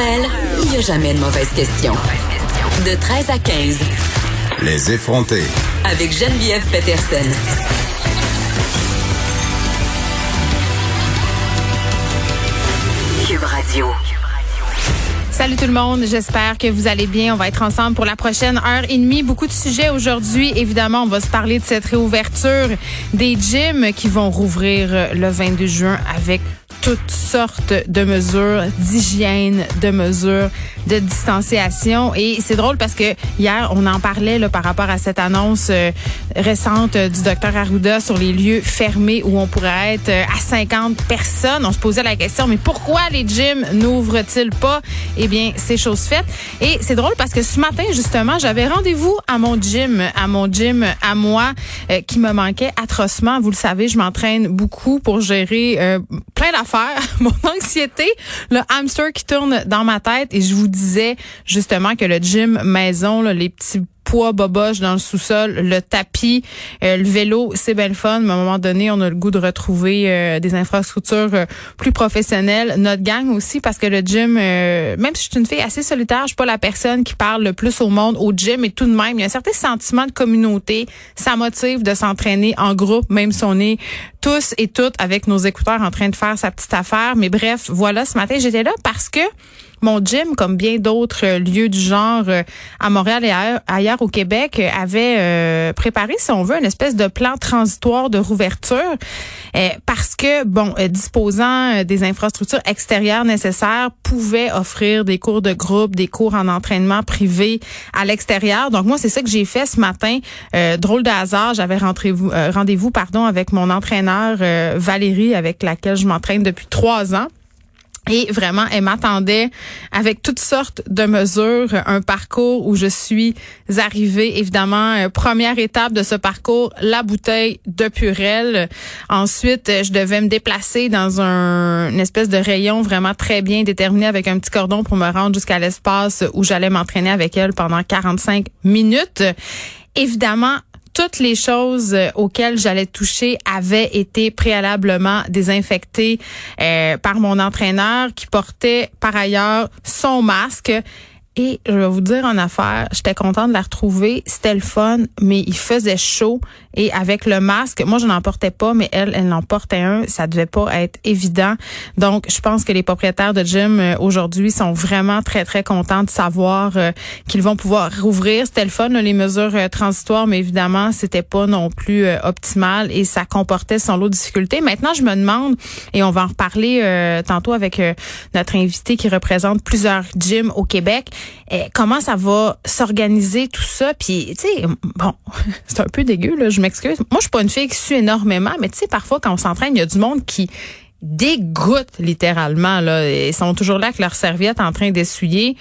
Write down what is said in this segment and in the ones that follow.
Elle, il n'y a jamais de mauvaise question. De 13 à 15. Les effronter. Avec Geneviève Peterson. Cube Radio. Salut tout le monde, j'espère que vous allez bien. On va être ensemble pour la prochaine heure et demie. Beaucoup de sujets aujourd'hui. Évidemment, on va se parler de cette réouverture des gyms qui vont rouvrir le 22 juin avec toutes sortes de mesures d'hygiène, de mesures de distanciation. Et c'est drôle parce que hier, on en parlait là, par rapport à cette annonce euh, récente du docteur Arruda sur les lieux fermés où on pourrait être euh, à 50 personnes. On se posait la question, mais pourquoi les gyms n'ouvrent-ils pas? Eh bien, c'est chose faite. Et c'est drôle parce que ce matin, justement, j'avais rendez-vous à mon gym, à mon gym à moi, euh, qui me manquait atrocement. Vous le savez, je m'entraîne beaucoup pour gérer plein d'affaires mon anxiété, le hamster qui tourne dans ma tête. Et je vous disais justement que le gym maison, les petits poids boboches dans le sous-sol, le tapis, euh, le vélo, c'est belle fun. Mais à un moment donné, on a le goût de retrouver euh, des infrastructures euh, plus professionnelles. Notre gang aussi, parce que le gym, même si je suis une fille assez solitaire, je suis pas la personne qui parle le plus au monde au gym, et tout de même, il y a un certain sentiment de communauté. Ça motive de s'entraîner en groupe, même si on est tous et toutes avec nos écouteurs en train de faire sa petite affaire. Mais bref, voilà, ce matin, j'étais là parce que mon gym, comme bien d'autres lieux du genre euh, à Montréal et ailleurs, au Québec, euh, avait euh, préparé, si on veut, une espèce de plan transitoire de rouverture parce que, bon, disposant des infrastructures extérieures nécessaires, pouvait offrir des cours de groupe, des cours en entraînement privé à l'extérieur. Donc moi, c'est ça que j'ai fait ce matin. drôle de hasard, j'avais rendez-vous pardon avec mon entraîneur Valérie, avec laquelle je m'entraîne depuis trois ans. Et vraiment, elle m'attendait avec toutes sortes de mesures, un parcours où je suis arrivée, évidemment, euh, première étape de ce parcours, la bouteille de Purel. Ensuite, euh, je devais me déplacer dans un une espèce de rayon vraiment très bien déterminé avec un petit cordon pour me rendre jusqu'à l'espace où j'allais m'entraîner avec elle pendant 45 minutes. Évidemment, toutes les choses euh, auxquelles j'allais toucher avaient été préalablement désinfectées euh, par mon entraîneur qui portait par ailleurs son masque. Et je vais vous dire en affaire, j'étais contente de la retrouver. C'était le fun, mais il faisait chaud. Et avec le masque, moi, je n'en portais pas, mais elle, elle en portait un. Ça devait pas être évident. Donc, je pense que les propriétaires de gym euh, aujourd'hui sont vraiment très, très contents de savoir euh, qu'ils vont pouvoir rouvrir. C'était le fun, les mesures euh, transitoires, mais évidemment, c'était pas non plus optimal et ça comportait son lot de difficultés. Maintenant, je me demande, et on va en reparler tantôt avec notre invité qui représente plusieurs gyms au Québec, eh, comment ça va s'organiser tout ça? Puis, tu sais, bon, c'est un peu dégueu, là, je m'excuse. Moi, je suis pas une fille qui suit énormément, mais tu sais, parfois, quand on s'entraîne, il y a du monde qui dégoûte littéralement. Là. Ils sont toujours là avec leur serviette en train d'essuyer.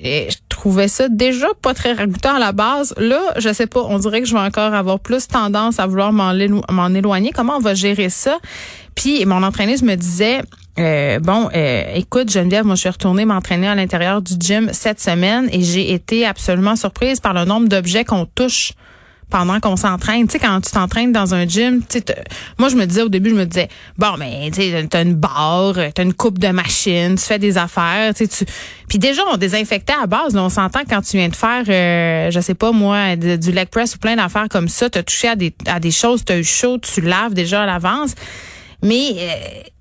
Et je trouvais ça déjà pas très ragoûtant à la base. Là, je sais pas, on dirait que je vais encore avoir plus tendance à vouloir m'en éloigner. Comment on va gérer ça? Puis mon entraîneuse me disait, euh, bon, euh, écoute, Geneviève, moi, je suis retournée m'entraîner à l'intérieur du gym cette semaine et j'ai été absolument surprise par le nombre d'objets qu'on touche pendant qu'on s'entraîne. Tu sais, quand tu t'entraînes dans un gym, tu moi, je me disais au début, je me disais, bon, mais tu sais, t'as une barre, t'as une coupe de machine, tu fais des affaires, tu tu... Puis déjà, on désinfectait à base. on s'entend quand tu viens de faire, euh, je sais pas moi, du leg press ou plein d'affaires comme ça, t'as touché à des, à des choses, t'as eu chaud, tu laves déjà à l'avance. Mais, euh,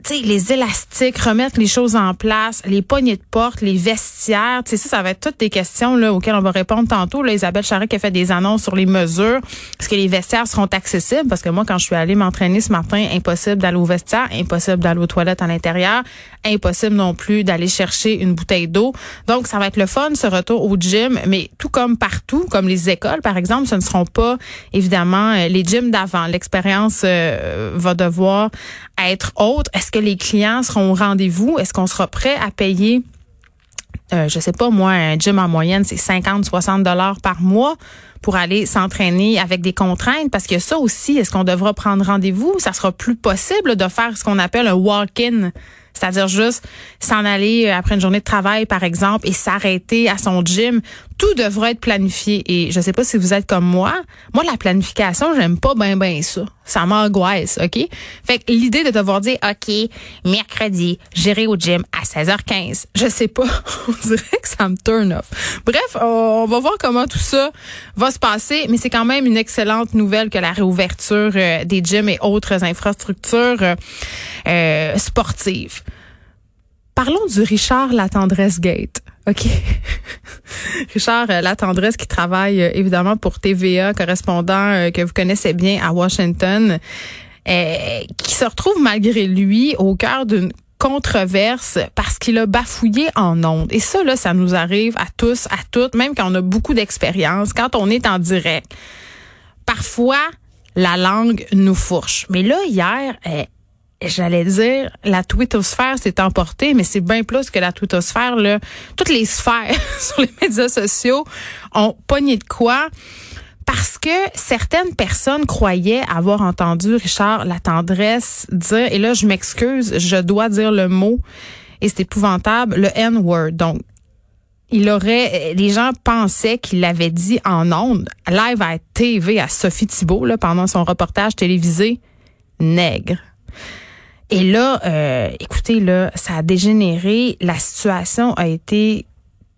les élastiques, remettre les choses en place, les poignées de porte, les vestiaires, tu ça, ça va être toutes des questions là, auxquelles on va répondre tantôt. Là, Isabelle Charret qui a fait des annonces sur les mesures. Est-ce que les vestiaires seront accessibles? Parce que moi, quand je suis allée m'entraîner ce matin, impossible d'aller au vestiaire, impossible d'aller aux toilettes à l'intérieur, impossible non plus d'aller chercher une bouteille d'eau. Donc, ça va être le fun, ce retour au gym, mais tout comme partout, comme les écoles, par exemple, ce ne seront pas, évidemment, euh, les gyms d'avant. L'expérience euh, va devoir être autre? Est-ce que les clients seront au rendez-vous? Est-ce qu'on sera prêt à payer, euh, je sais pas, moi, un gym en moyenne, c'est 50, 60 dollars par mois pour aller s'entraîner avec des contraintes? Parce que ça aussi, est-ce qu'on devra prendre rendez-vous? Ça sera plus possible de faire ce qu'on appelle un walk-in c'est-à-dire juste s'en aller après une journée de travail, par exemple, et s'arrêter à son gym. Tout devrait être planifié. Et je sais pas si vous êtes comme moi. Moi, la planification, j'aime pas bien ben ça. Ça m'angoisse, OK? Fait que l'idée de devoir dire, OK, mercredi, j'irai au gym à 16h15. Je sais pas. on dirait que ça me turn off. Bref, on va voir comment tout ça va se passer. Mais c'est quand même une excellente nouvelle que la réouverture euh, des gyms et autres infrastructures euh, sportives. Parlons du Richard Latendresse Gate. OK. Richard euh, Latendresse qui travaille euh, évidemment pour TVA, correspondant euh, que vous connaissez bien à Washington, qui se retrouve malgré lui au cœur d'une controverse parce qu'il a bafouillé en ondes. Et ça, là, ça nous arrive à tous, à toutes, même quand on a beaucoup d'expérience, quand on est en direct. Parfois, la langue nous fourche. Mais là, hier, j'allais dire, la twittosphère s'est emportée, mais c'est bien plus que la twittosphère. Là. Toutes les sphères sur les médias sociaux ont pogné de quoi parce que certaines personnes croyaient avoir entendu Richard la tendresse dire, et là je m'excuse, je dois dire le mot, et c'est épouvantable, le N-word. Donc, il aurait, les gens pensaient qu'il l'avait dit en ondes, live à TV à Sophie Thibault, là, pendant son reportage télévisé, nègre. Et là, euh, écoutez, là, ça a dégénéré. La situation a été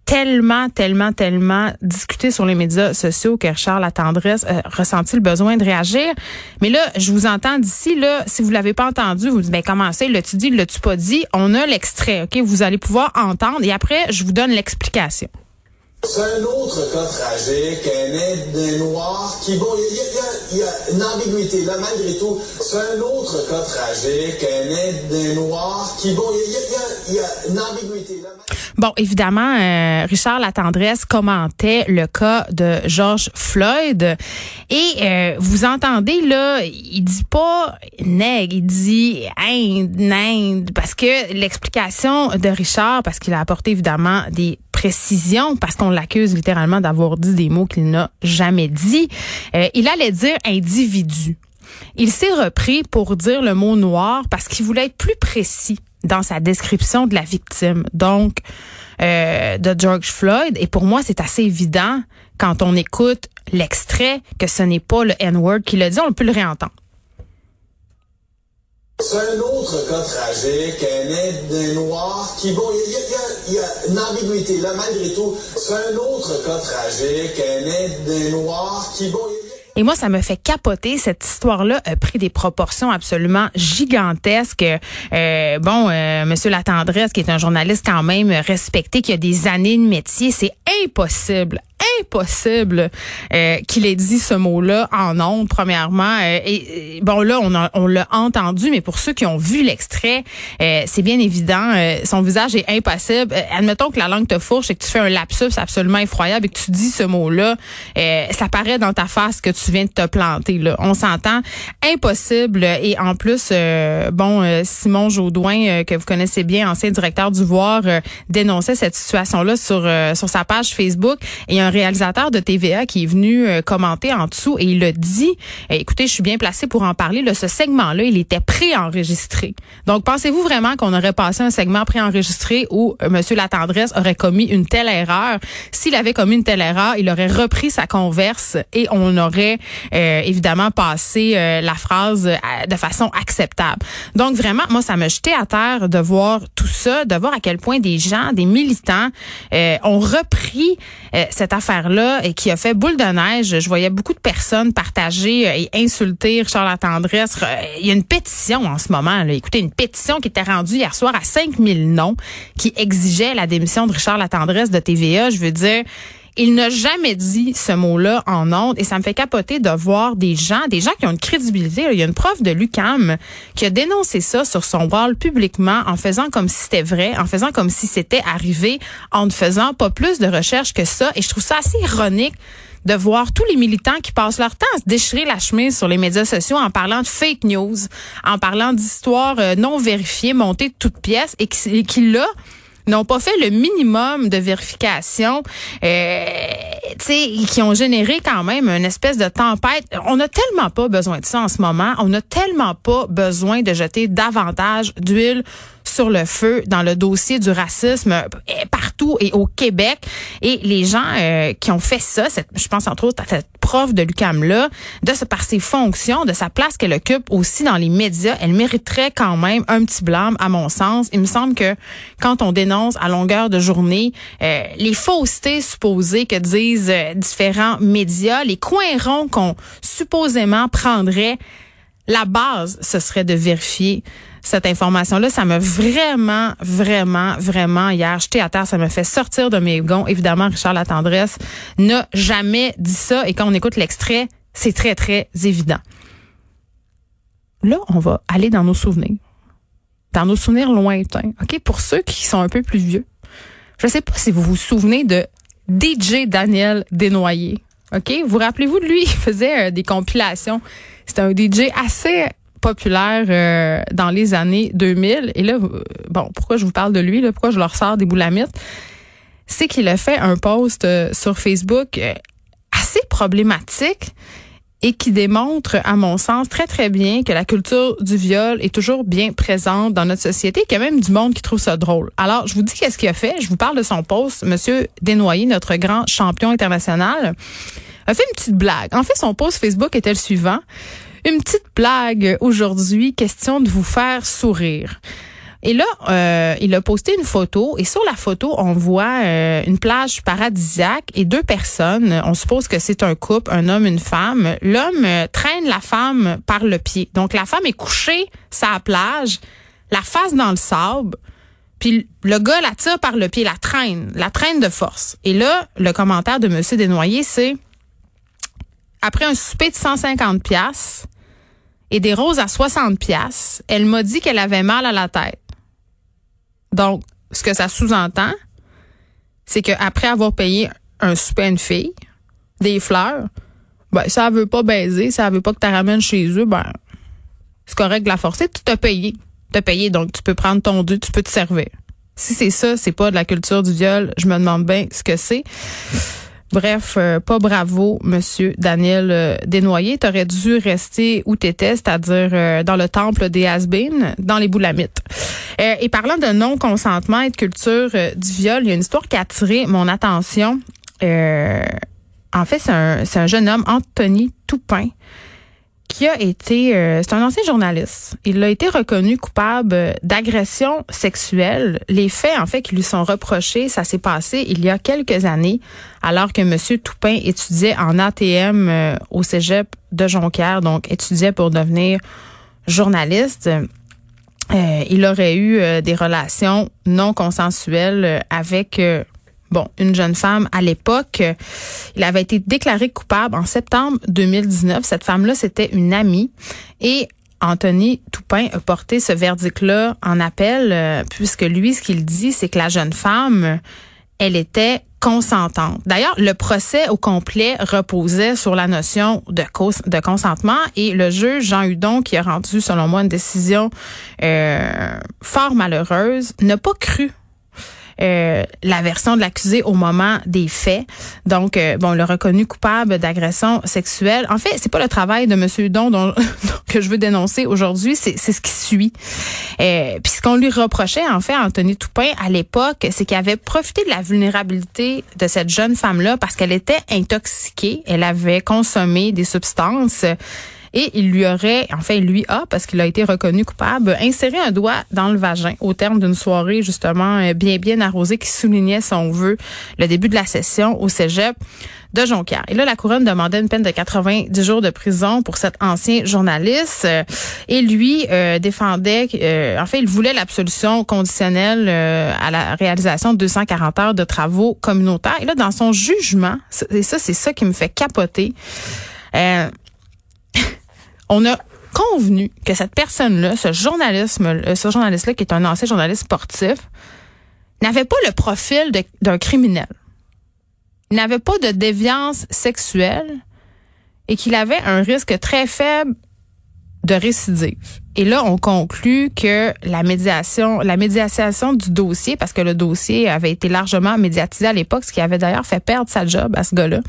tellement, tellement, tellement discutée sur les médias sociaux que Charles La Tendresse a ressenti le besoin de réagir. Mais là, je vous entends d'ici, là, si vous l'avez pas entendu, vous dites, ben, comment ça, l'as-tu dit, l'as-tu pas dit? On a l'extrait, OK? Vous allez pouvoir entendre et après, je vous donne l'explication. C'est un autre cas tragique, un aide noir qui, bon, il y, a une ambiguïté là, malgré tout. C'est un autre cas tragique, un aide noir qui, bon, il y, a une ambiguïté là. Bon, évidemment, euh, Richard Latendresse commentait le cas de George Floyd et euh, vous entendez là, il dit pas nègre, il dit Inde, Inde, parce que l'explication de Richard, parce qu'il a apporté évidemment des précision parce qu'on l'accuse littéralement d'avoir dit des mots qu'il n'a jamais dit. Euh, il allait dire individu. Il s'est repris pour dire le mot noir parce qu'il voulait être plus précis dans sa description de la victime. Donc, euh, de George Floyd. Et pour moi, c'est assez évident quand on écoute l'extrait que ce n'est pas le N-word qui le dit. On peut le réentendre. C'est un autre cas tragique, un aide noir qui, bon, il y, a, une ambiguïté là, malgré tout. C'est un autre cas tragique, un aide noir qui, bon, et moi, ça me fait capoter. Cette histoire-là a pris des proportions absolument gigantesques. Euh, bon, euh, Monsieur Latendresse, qui est un journaliste quand même respecté, qui a des années de métier, c'est impossible, impossible euh, qu'il ait dit ce mot-là en ondes, premièrement. Euh, et, bon, là, on, on l'a entendu, mais pour ceux qui ont vu l'extrait, euh, c'est bien évident, son visage est impossible. admettons que la langue te fourche et que tu fais un lapsus absolument effroyable et que tu dis ce mot-là, ça paraît dans ta face que tu viens de te planter. Là. On s'entend impossible. Et en plus, bon, Simon Jaudoin, que vous connaissez bien, ancien directeur du Voir, dénonçait cette situation-là sur, sur sa page Facebook. Un réalisateur de TVA qui est venu euh, commenter en dessous et il a dit, eh, écoutez, je suis bien placé pour en parler, là, ce segment-là, il était préenregistré. Donc, pensez-vous vraiment qu'on aurait passé un segment préenregistré où euh, M. Latendresse aurait commis une telle erreur? S'il avait commis une telle erreur, il aurait repris sa converse et on aurait euh, évidemment passé la phrase de façon acceptable. Donc, vraiment, moi, ça me jeté à terre de voir tout ça, de voir à quel point des gens, des militants ont repris cette affaire-là et qui a fait boule de neige. Je voyais beaucoup de personnes partager et insulter Richard Latendresse. Il y a une pétition en ce moment. Là. Écoutez, une pétition qui était rendue hier soir à 5000 noms qui exigeait la démission de Richard Latendresse de TVA. Je veux dire, il n'a jamais dit ce mot-là en ondes et ça me fait capoter de voir des gens, des gens qui ont une crédibilité. Il y a une prof de l'UCAM qui a dénoncé ça sur son wall publiquement en faisant comme si c'était vrai, en faisant comme si c'était arrivé, en ne faisant pas plus de recherches que ça. Et je trouve ça assez ironique de voir tous les militants qui passent leur temps à se déchirer la chemise sur les médias sociaux en parlant de fake news, en parlant d'histoires euh, non vérifiées, montées de toutes pièces et qui, qui là, n'ont pas fait le minimum de vérification, euh, qui ont généré quand même une espèce de tempête. On n'a tellement pas besoin de ça en ce moment. On n'a tellement pas besoin de jeter davantage d'huile sur le feu dans le dossier du racisme euh, partout et au Québec. Et les gens euh, qui ont fait ça, je pense entre autres à cette prof de l'UCAM là, de ce par ses fonctions, de sa place qu'elle occupe aussi dans les médias, elle mériterait quand même un petit blâme à mon sens. Il me semble que quand on dénonce à longueur de journée euh, les faussetés supposées que disent différents médias, les coins ronds qu'on supposément prendrait, la base, ce serait de vérifier cette information-là. Ça m'a vraiment, vraiment, vraiment hier jeté à terre. Ça me fait sortir de mes gonds. Évidemment, Richard Latendresse n'a jamais dit ça. Et quand on écoute l'extrait, c'est très, très évident. Là, on va aller dans nos souvenirs. Dans nos souvenirs lointains. OK? Pour ceux qui sont un peu plus vieux. Je ne sais pas si vous vous souvenez de DJ Daniel Desnoyers. OK? Vous rappelez-vous de lui? Il faisait euh, des compilations. C'était un DJ assez populaire euh, dans les années 2000. Et là, euh, bon, pourquoi je vous parle de lui, pourquoi je leur sors des boulamites, c'est qu'il a fait un post euh, sur Facebook assez problématique et qui démontre, à mon sens, très, très bien que la culture du viol est toujours bien présente dans notre société, qu'il y a même du monde qui trouve ça drôle. Alors, je vous dis qu'est-ce qu'il a fait. Je vous parle de son post. Monsieur Desnoyers, notre grand champion international, a fait une petite blague. En fait, son post Facebook était le suivant. Une petite blague aujourd'hui, question de vous faire sourire. Et là, euh, il a posté une photo et sur la photo, on voit euh, une plage paradisiaque et deux personnes. On suppose que c'est un couple, un homme, une femme. L'homme euh, traîne la femme par le pied. Donc la femme est couchée sur la plage, la face dans le sable. Puis le gars la tire par le pied, la traîne, la traîne de force. Et là, le commentaire de Monsieur Desnoyers, c'est après un souper de 150 pièces, et des roses à 60 pièces, elle m'a dit qu'elle avait mal à la tête. Donc, ce que ça sous-entend, c'est qu'après avoir payé un souper à une fille, des fleurs, ben, ça veut pas baiser, ça veut pas que tu ramènes chez eux, ben, c'est correct de la forcer, tu t'as payé. T'as payé, donc tu peux prendre ton dû, tu peux te servir. Si c'est ça, c'est pas de la culture du viol, je me demande bien ce que c'est. Bref, euh, pas bravo, Monsieur Daniel euh, Desnoyers. T'aurais dû rester où t'étais, c'est-à-dire euh, dans le temple des has dans les boulamites. et parlant de non-consentement et de culture du viol, il y a une histoire qui a attiré mon attention. en fait, c'est un, un jeune homme, Anthony Toupin, qui a été, euh, c'est un ancien journaliste. Il a été reconnu coupable d'agression sexuelle. Les faits, en fait, qui lui sont reprochés, ça s'est passé il y a quelques années, alors que M. Toupin étudiait en ATM euh, au Cégep de Jonquière, donc étudiait pour devenir journaliste. Euh, il aurait eu des relations non consensuelles avec bon, une jeune femme à l'époque. Il avait été déclaré coupable en septembre 2019. Cette femme-là, c'était une amie. Et Anthony Toupin a porté ce verdict-là en appel, euh, puisque lui, ce qu'il dit, c'est que la jeune femme, elle était consentante. D'ailleurs, le procès au complet reposait sur la notion de, de consentement et le juge Jean Hudon, qui a rendu, selon moi, une décision euh, fort malheureuse, n'a pas cru euh, la version de l'accusé au moment des faits. Donc, euh, bon, le reconnu coupable d'agression sexuelle. En fait, c'est pas le travail de Monsieur Don que je veux dénoncer aujourd'hui, c'est ce qui suit. Euh, Puis ce qu'on lui reprochait, en fait, Anthony Toupin, à l'époque, c'est qu'il avait profité de la vulnérabilité de cette jeune femme-là parce qu'elle était intoxiquée. Elle avait consommé des substances Et il lui aurait, enfin, lui a, parce qu'il a été reconnu coupable, inséré un doigt dans le vagin au terme d'une soirée, justement, euh, bien, bien arrosée qui soulignait, son vœu le début de la session au cégep de Jonquière. Et là, la couronne demandait une peine de 90 jours de prison pour cet ancien journaliste. Euh, et lui euh, défendait, euh, en fait, il voulait l'absolution conditionnelle à la réalisation de 240 heures de travaux communautaires. Et là, dans son jugement, et ça, c'est ça qui me fait capoter, on a convenu que cette personne-là, ce journalisme, ce journaliste-là, qui est un ancien journaliste sportif, n'avait pas le profil d'un criminel il n'avait pas de déviance sexuelle et qu'il avait un risque très faible de récidive. Et là, on conclut que la médiation, la médiation du dossier, parce que le dossier avait été largement médiatisé à l'époque, ce qui avait d'ailleurs fait perdre sa job à ce gars-là,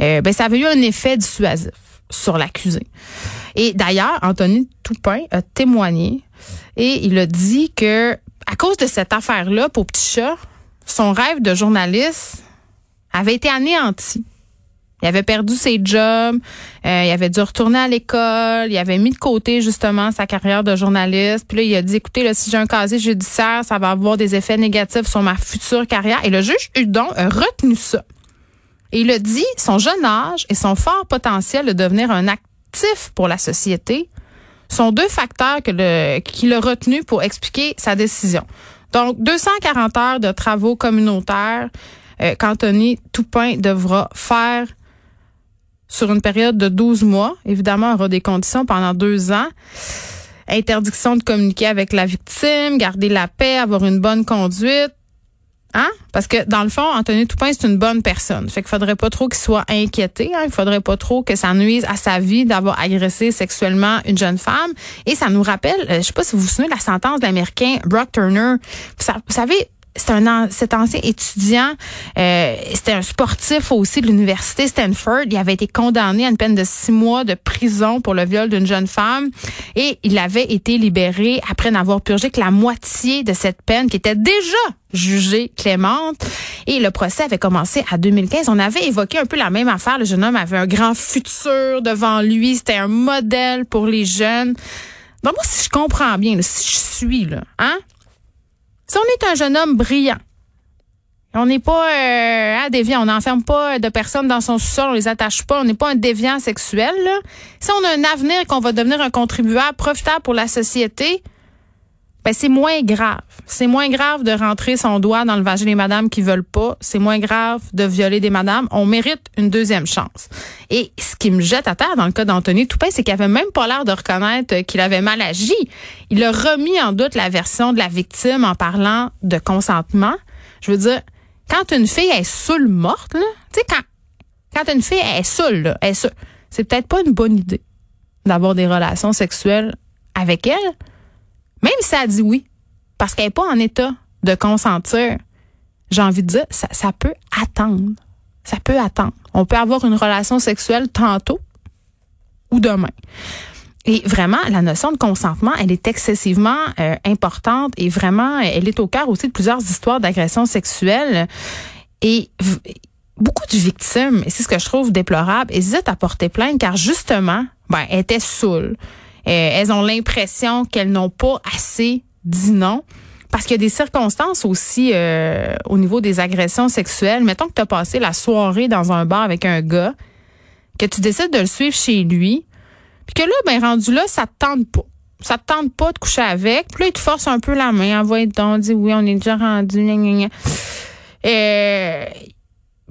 euh, ben ça avait eu un effet dissuasif sur l'accusé. Et d'ailleurs, Anthony Toupin a témoigné et il a dit que à cause de cette affaire-là, pour Petit Chat, son rêve de journaliste avait été anéanti. Il avait perdu ses jobs, euh, il avait dû retourner à l'école, il avait mis de côté justement sa carrière de journaliste. Puis là, il a dit, écoutez, si j'ai un casier judiciaire, ça va avoir des effets négatifs sur ma future carrière. Et le juge Hudon a retenu ça. Et il a dit, son jeune âge et son fort potentiel de devenir un pour la société sont deux facteurs que qu'il a retenu pour expliquer sa décision. Donc, 240 heures de travaux communautaires, euh, qu'Anthony Toupin devra faire sur une période de 12 mois. Évidemment, il aura des conditions pendant deux ans. Interdiction de communiquer avec la victime, garder la paix, avoir une bonne conduite. Hein? Parce que dans le fond, Anthony Toupin, c'est une bonne personne. Fait qu'il faudrait pas trop qu'il soit inquiété. Hein? Il faudrait pas trop que ça nuise à sa vie d'avoir agressé sexuellement une jeune femme. Et ça nous rappelle, euh, je sais pas si vous vous souvenez de la sentence de l'Américain Brock Turner. Vous savez, c'est un cet ancien étudiant, euh, c'était un sportif aussi de l'université Stanford. Il avait été condamné à une peine de six mois de prison pour le viol d'une jeune femme et il avait été libéré après n'avoir purgé que la moitié de cette peine qui était déjà jugée clémente. Et le procès avait commencé à 2015. On avait évoqué un peu la même affaire. Le jeune homme avait un grand futur devant lui. C'était un modèle pour les jeunes. Donc moi, si je comprends bien, si je suis là, hein, si on est un jeune homme brillant, on n'est pas euh, un déviant, on n'enferme pas de personnes dans son sous-sol, on les attache pas, on n'est pas un déviant sexuel. Si on a un avenir qu'on va devenir un contribuable profitable pour la société, ben c'est moins grave. C'est moins grave de rentrer son doigt dans le vagin des madames qui veulent pas. C'est moins grave de violer des madames. On mérite une deuxième chance. Et ce qui me jette à terre dans le cas d'Anthony Toupin, c'est qu'il avait même pas l'air de reconnaître qu'il avait mal agi. Il a remis en doute la version de la victime en parlant de consentement. Je veux dire, quand une fille est saoule morte, tu sais, quand, quand une fille est saoule, c'est peut-être pas une bonne idée d'avoir des relations sexuelles avec elle. Même si elle dit oui, parce qu'elle n'est pas en état de consentir, j'ai envie de dire, ça, peut attendre. Ça peut attendre. On peut avoir une relation sexuelle tantôt ou demain. Et vraiment, la notion de consentement, elle est excessivement euh, importante et vraiment, elle est au cœur aussi de plusieurs histoires d'agression sexuelle. Et beaucoup de victimes, et c'est ce que je trouve déplorable, hésitent à porter plainte car justement, ben, elles étaient saoules. Euh, elles ont l'impression qu'elles n'ont pas assez dit non. Parce qu'il y a des circonstances aussi euh, au niveau des agressions sexuelles. Mettons que tu as passé la soirée dans un bar avec un gars, que tu décides de le suivre chez lui, puis que là, ben rendu là, ça te tente pas. Ça te tente pas de coucher avec. Puis là, il te force un peu la main. Envoie donc, dit oui, on est déjà rendu. Et euh,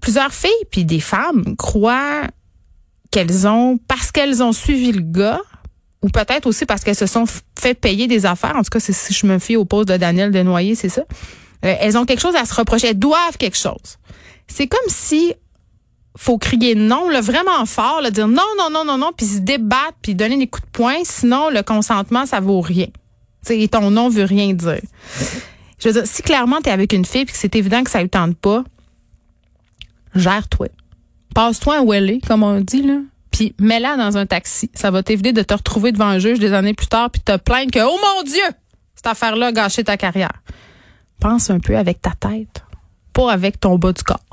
plusieurs filles puis des femmes croient qu'elles ont, parce qu'elles ont suivi le gars, ou peut-être aussi parce qu'elles se sont fait payer des affaires. En tout cas, si je me fie au poste de Daniel Denoyer, c'est ça. Euh, elles ont quelque chose à se reprocher. Elles doivent quelque chose. C'est comme si faut crier non, là, vraiment fort, là, dire non, non, non, non, non, puis se débattre, puis donner des coups de poing. Sinon, le consentement, ça vaut rien. T'sais, et ton non veut rien dire. Je veux dire, si clairement tu es avec une fille puis que c'est évident que ça ne tente pas, gère-toi. Passe-toi un welly, comme on dit, là puis mets-la dans un taxi. Ça va t'éviter de te retrouver devant un juge des années plus tard puis te plaindre que, oh mon Dieu, cette affaire-là a gâché ta carrière. Pense un peu avec ta tête, pas avec ton bas du corps.